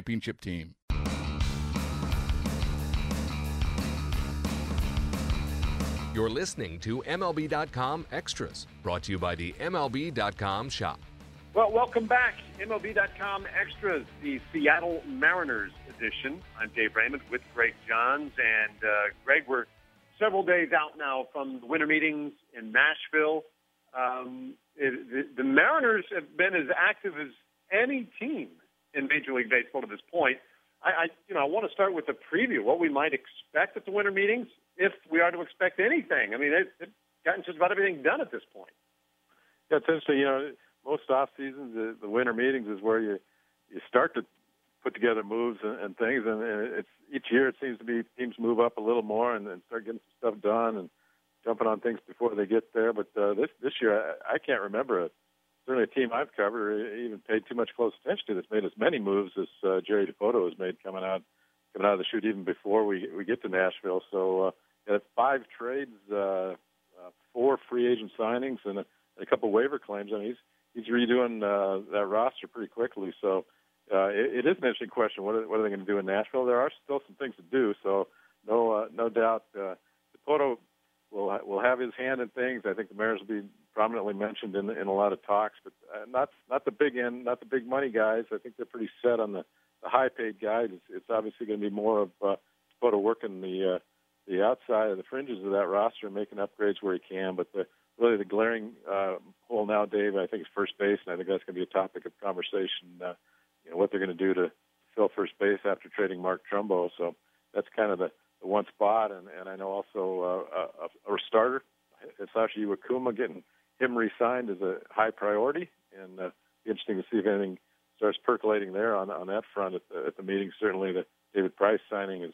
championship team. You're listening to MLB.com Extras, brought to you by the MLB.com shop. Well, welcome back. MLB.com Extras, the Seattle Mariners edition. I'm Dave Raymond with Greg Johns. And, uh, Greg, we're several days out now from the winter meetings in Nashville. Um, it, the, the Mariners have been as active as any team in Major League Baseball to this point. I, I, you know, I want to start with a preview what we might expect at the winter meetings, if we are to expect anything. I mean, they've, gotten just about everything done at this point. Yeah, it's interesting. You know, most off seasons, the, the winter meetings is where you you start to put together moves and, and things, and, and it's each year it seems to be teams move up a little more and, and start getting some stuff done and jumping on things before they get there. But uh, this this year, I, I can't remember a certainly a team I've covered even paid too much close attention to that's made as many moves as uh, Jerry Dipoto has made coming out coming out of the chute even before we we get to Nashville. So uh, yeah, five trades, uh, uh, four free agent signings, and a, and a couple waiver claims. I mean, he's he's redoing uh, that roster pretty quickly. So. Uh, it, it is an interesting question. What are, what are they going to do in Nashville? There are still some things to do, so no, uh, no doubt. Uh, Dipoto will will have his hand in things. I think the Mariners will be prominently mentioned in in a lot of talks, but uh, not not the big end, not the big money guys. I think they're pretty set on the the high paid guys. It's, it's obviously going to be more of uh, Dipoto working the uh, the outside of the fringes of that roster and making upgrades where he can. But the really the glaring uh, hole now, Dave, I think is first base, and I think that's going to be a topic of conversation. Uh, you know what they're going to do to fill first base after trading Mark Trumbo. So that's kind of the one spot, and, and I know also uh, a, a starter, Hisashi Iwakuma, getting him re-signed is a high priority, and uh, interesting to see if anything starts percolating there on on that front at the, at the meeting. Certainly, the David Price signing has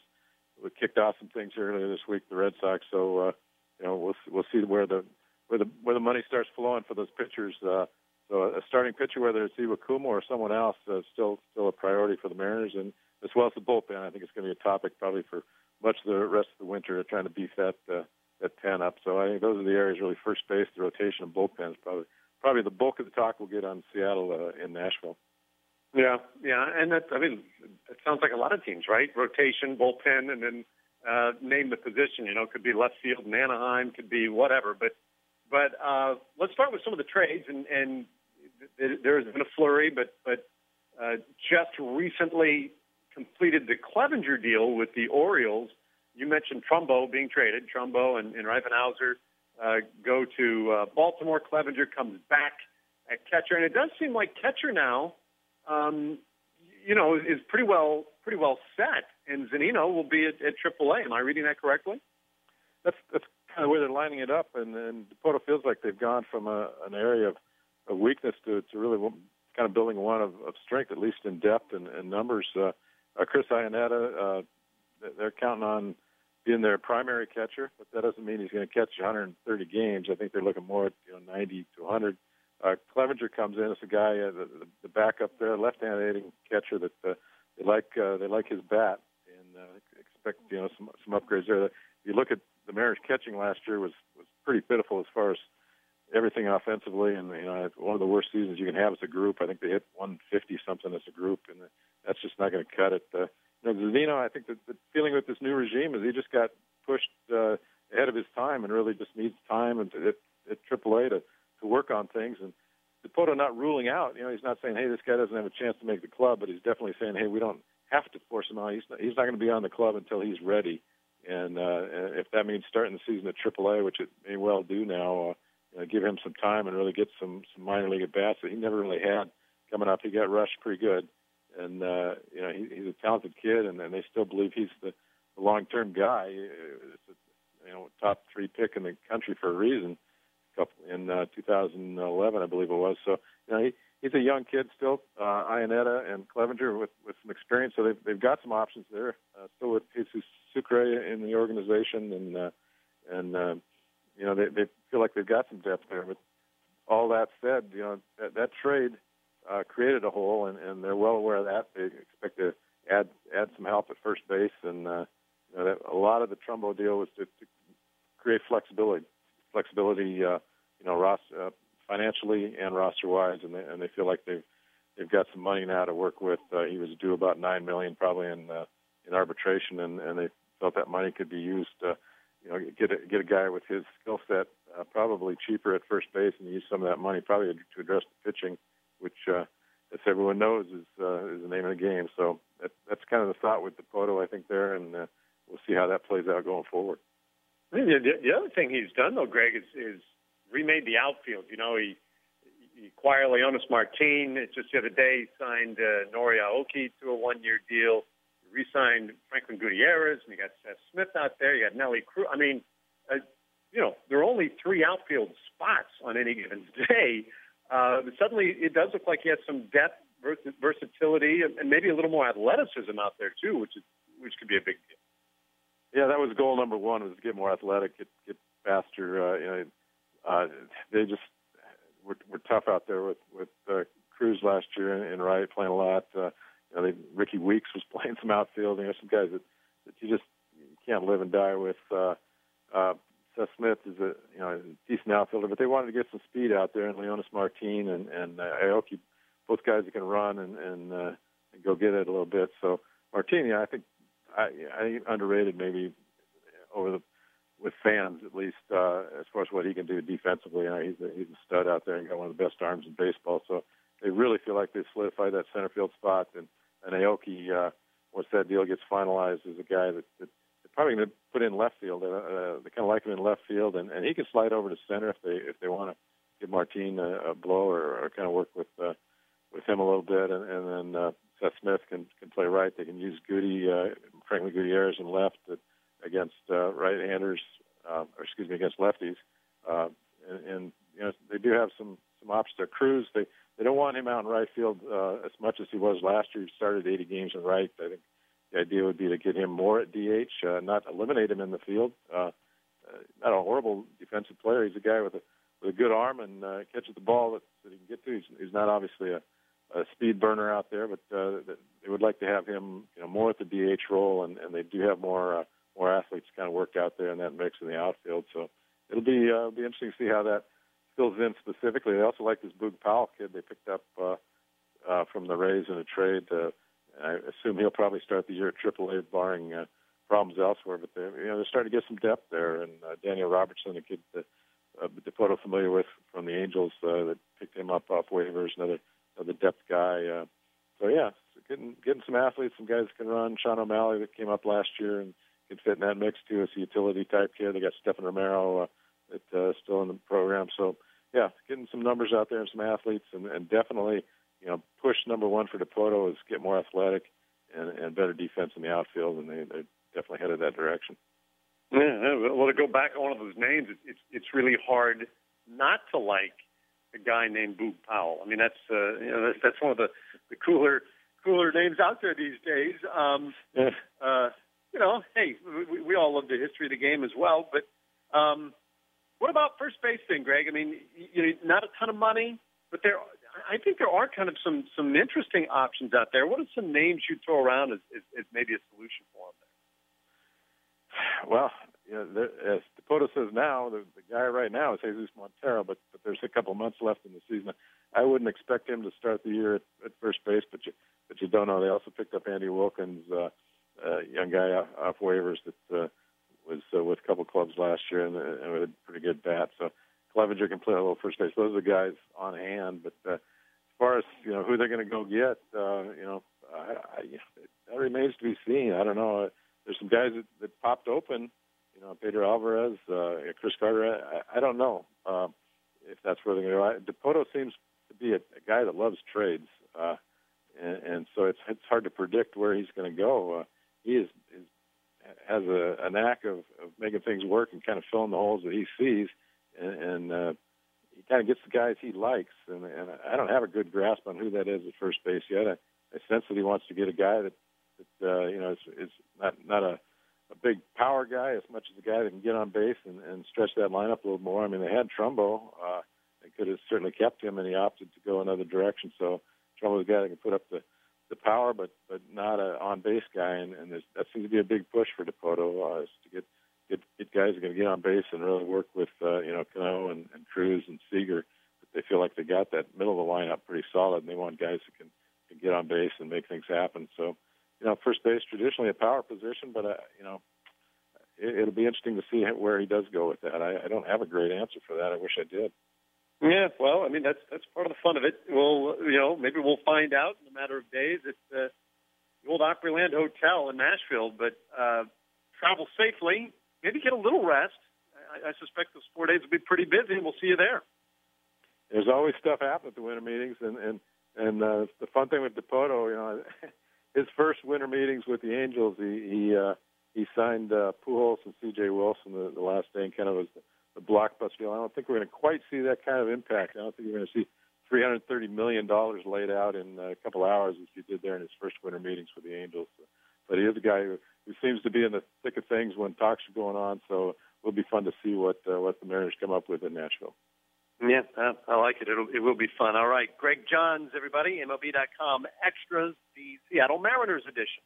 kicked off some things earlier this week. The Red Sox, so uh, you know we'll we'll see where the where the where the money starts flowing for those pitchers. Uh, so a starting pitcher, whether it's Iwakuma or someone else, uh, still still a priority for the Mariners, and as well as the bullpen. I think it's going to be a topic probably for much of the rest of the winter trying to beef that uh, that pen up. So I think those are the areas really first base, the rotation, and bullpens probably probably the bulk of the talk we'll get on Seattle uh, in Nashville. Yeah, yeah, and that I mean, it sounds like a lot of teams, right? Rotation, bullpen, and then uh, name the position. You know, could be left field in Anaheim, could be whatever. But but uh, let's start with some of the trades, and and there has been a flurry, but but uh, just recently completed the Clevenger deal with the Orioles. You mentioned Trumbo being traded. Trumbo and, and Riefenhauser uh, go to uh, Baltimore. Clevenger comes back at catcher, and it does seem like catcher now, um, you know, is pretty well pretty well set. And Zunino will be at, at AAA. Am I reading that correctly? That's that's kind of where they're lining it up, and and Dipoto feels like they've gone from a, an area of, of weakness to to really kind of building one of, of strength, at least in depth and, and numbers. Uh, uh, Chris Iannetta, uh, they're counting on being their primary catcher, but that doesn't mean he's going to catch 130 games. I think they're looking more at you know 90 to 100. Uh, Clevenger comes in as a guy, uh, the, the backup there, left-handed hitting catcher that uh, they like. Uh, they like his bat and uh, expect you know some some upgrades there. If you look at the Mariners catching last year was was pretty pitiful as far as everything offensively, and you know one of the worst seasons you can have as a group. I think they hit 150 something as a group, and that's just not going to cut it. Uh, you know, Zunino, I think that the feeling with this new regime is he just got pushed uh, ahead of his time, and really just needs time and at, at AAA to to work on things. And Dipoto not ruling out. You know, he's not saying, hey, this guy doesn't have a chance to make the club, but he's definitely saying, hey, we don't have to force him out. He's not, he's not going to be on the club until he's ready. And uh, if that means starting the season at AAA, which it may well do now, uh, know, give him some time and really get some some minor league at bats that he never really had coming up. He got rushed pretty good, and uh, you know he, he's a talented kid, and, and they still believe he's the, the long-term guy. It's a, you know, top three pick in the country for a reason. Couple in uh, 2011, I believe it was. So you know he he's a young kid still. Uh, Iannetta and Clevenger with with some experience, so they've they've got some options there. Uh, still with Jesus Sucre in the organization, and uh, and uh, you know they they feel like they've got some depth there. But all that said, you know that, that trade uh, created a hole, and, and they're well aware of that. They expect to add add some help at first base, and uh, you know, that, a lot of the Trumbo deal was to, to create flexibility, flexibility, uh, you know, roster, uh, financially and roster wise, and they and they feel like they've they've got some money now to work with. Uh, he was due about nine million probably in uh, in arbitration, and and they felt that money could be used. Uh, you know, get a, get a guy with his skill set, uh, probably cheaper at first base, and use some of that money probably to address the pitching, which, uh, as everyone knows, is uh, is the name of the game. So that, that's kind of the thought with Dipoto, I think there, and uh, we'll see how that plays out going forward. The, the other thing he's done though, Greg, is, is remade the outfield. You know, he he acquired Leonys Martin. Just the other day, he signed uh, Nori Aoki to a one-year deal re-signed Franklin Gutierrez, and you got Seth Smith out there. You got Nelly Cruz. I mean, uh, you know, there are only three outfield spots on any given day. Uh, suddenly, it does look like he has some depth, vers- versatility, and, maybe a little more athleticism out there too, which is which could be a big deal. Yeah, that was goal number one: was to get more athletic, get get faster. Uh, you know, uh, they just were, were tough out there with with uh, Cruz last year and, and Wright playing a lot. Uh, know, they, Rickie Weeks was playing some outfield. You know, some guys that, that you just you can't live and die with. Uh, uh, Seth Smith is a you know a decent outfielder, but they wanted to get some speed out there, and Leonys Martin and and uh, Aoki, both guys that can run and and, uh, and go get it a little bit. So Martin, yeah, I think I, I underrated maybe over the with fans at least uh, as far as what he can do defensively. You know, he's a, he's a stud out there and got one of the best arms in baseball. So they really feel like they solidified that center field spot. And, and Aoki, uh, once that deal gets finalized, is a guy that, that they're probably going to put in left field. Uh, uh, they kind of like him in left field, and, and he can slide over to center if they if they want to give Martin a, a blow or, or kind of work with uh, with him a little bit, and, and then uh, Seth Smith can can play right. They can use Guti, uh, Franklin Gutierrez in left against uh, right-handers, uh, or excuse me, against lefties. Uh, and, and you know they do have some some options there. Cruz, they they don't want him out in right field uh, as much as he was last year. He started 80 games in right. I think the idea would be to get him more at DH, uh, not eliminate him in the field. Uh, uh, not a horrible defensive player. He's a guy with a with a good arm and uh, catches the ball that, that he can get to. He's, he's not obviously a, a speed burner out there, but uh, they would like to have him, you know, more at the DH role, and, and they do have more uh, more athletes kind of worked out there in that mix in the outfield. So it'll be uh, it'll be interesting to see how that fills in specifically. They also like this Boog Powell kid they picked up uh, uh, from the Rays in a trade. Uh, I assume he'll probably start the year at AAA, barring uh, problems elsewhere. But they, you know, they're starting to get some depth there. And uh, Daniel Robertson, a kid that uh, Dipoto familiar with from the Angels, uh, that picked him up off waivers, another another depth guy. Uh, so yeah, so getting getting some athletes, some guys that can run. Shawn O'Malley that came up last year and can fit in that mix too. As a utility type kid. They got Stefen Romero uh, that uh, still in the program. So yeah, getting some numbers out there and some athletes, and, and definitely, you know, push number one for Dipoto is get more athletic and, and better defense in the outfield, and they, they're definitely headed that direction. Yeah, well, to go back on one of those names, it's it's, it's really hard not to like a guy named Boog Powell. I mean, that's uh, you know that's, that's one of the the cooler cooler names out there these days. Um, yeah. uh, you know, hey, we, we all love the history of the game as well, but um, what about first base thing, Greg? I mean, you know, not a ton of money, but there, I think there are kind of some some interesting options out there. What are some names you throw around as, as, as maybe a solution for them there? Well, you know, there, as Dipoto says now, the, the guy right now is Jesus Montero, but but there's a couple months left in the season. I wouldn't expect him to start the year at, at first base, but you but you don't know. They also picked up Andy Wilkins, uh, uh, young guy off, off waivers that. Uh, was uh, with a couple clubs last year and, and with a pretty good bat. So Clevenger can play a little first base. Those are the guys on hand. But uh, as far as you know, who they're going to go get, uh, you know, I, I, that remains to be seen. I don't know. There's some guys that, that popped open. You know, Pedro Alvarez, uh, Chris Carter. I, I don't know uh, if that's where they're going to go. Dipoto seems to be a, a guy that loves trades, uh, and, and so it's it's hard to predict where he's going to go. Uh, he is, is has a, a knack of, of making things work and kind of filling the holes that he sees, and, and uh, he kind of gets the guys he likes. And, and I don't have a good grasp on who that is at first base yet. I, I sense that he wants to get a guy that that uh, you know is, is not not a a big power guy as much as a guy that can get on base and, and stretch that lineup a little more. I mean, they had Trumbo. Uh, they could have certainly kept him, and he opted to go another direction. So Trumbo's a guy that can put up the the power, but but not a on base guy, and, and that seems to be a big push for Dipoto uh, is to get get get guys are going to get on base and really work with uh, you know Cano and, and Cruz and Seager. But they feel like they got that middle of the lineup pretty solid, and they want guys who can, can get on base and make things happen. So you know, first base traditionally a power position, but uh, you know, it, it'll be interesting to see where he does go with that. I, I don't have a great answer for that. I wish I did. Yeah, well, I mean that's that's part of the fun of it. We'll you know maybe we'll find out in a matter of days. It's uh, the old Opryland Hotel in Nashville, but uh, travel safely. Maybe get a little rest. I, I suspect those four days will be pretty busy. We'll see you there. There's always stuff happening at the winter meetings, and and and uh, the fun thing with Dipoto, you know, his first winter meetings with the Angels, he he uh, he signed uh, Pujols and C.J. Wilson the, the last day, and kind of was. The, the blockbuster deal. I don't think we're going to quite see that kind of impact. I don't think we're going to see $330 million laid out in a couple hours as he did there in his first winter meetings with the Angels. But he is a guy who, who seems to be in the thick of things when talks are going on. So it'll be fun to see what uh, what the Mariners come up with in Nashville. Yeah, uh, I like it. It'll, it will be fun. All right, Greg Johns, everybody, MLB.com extras, the Seattle Mariners edition.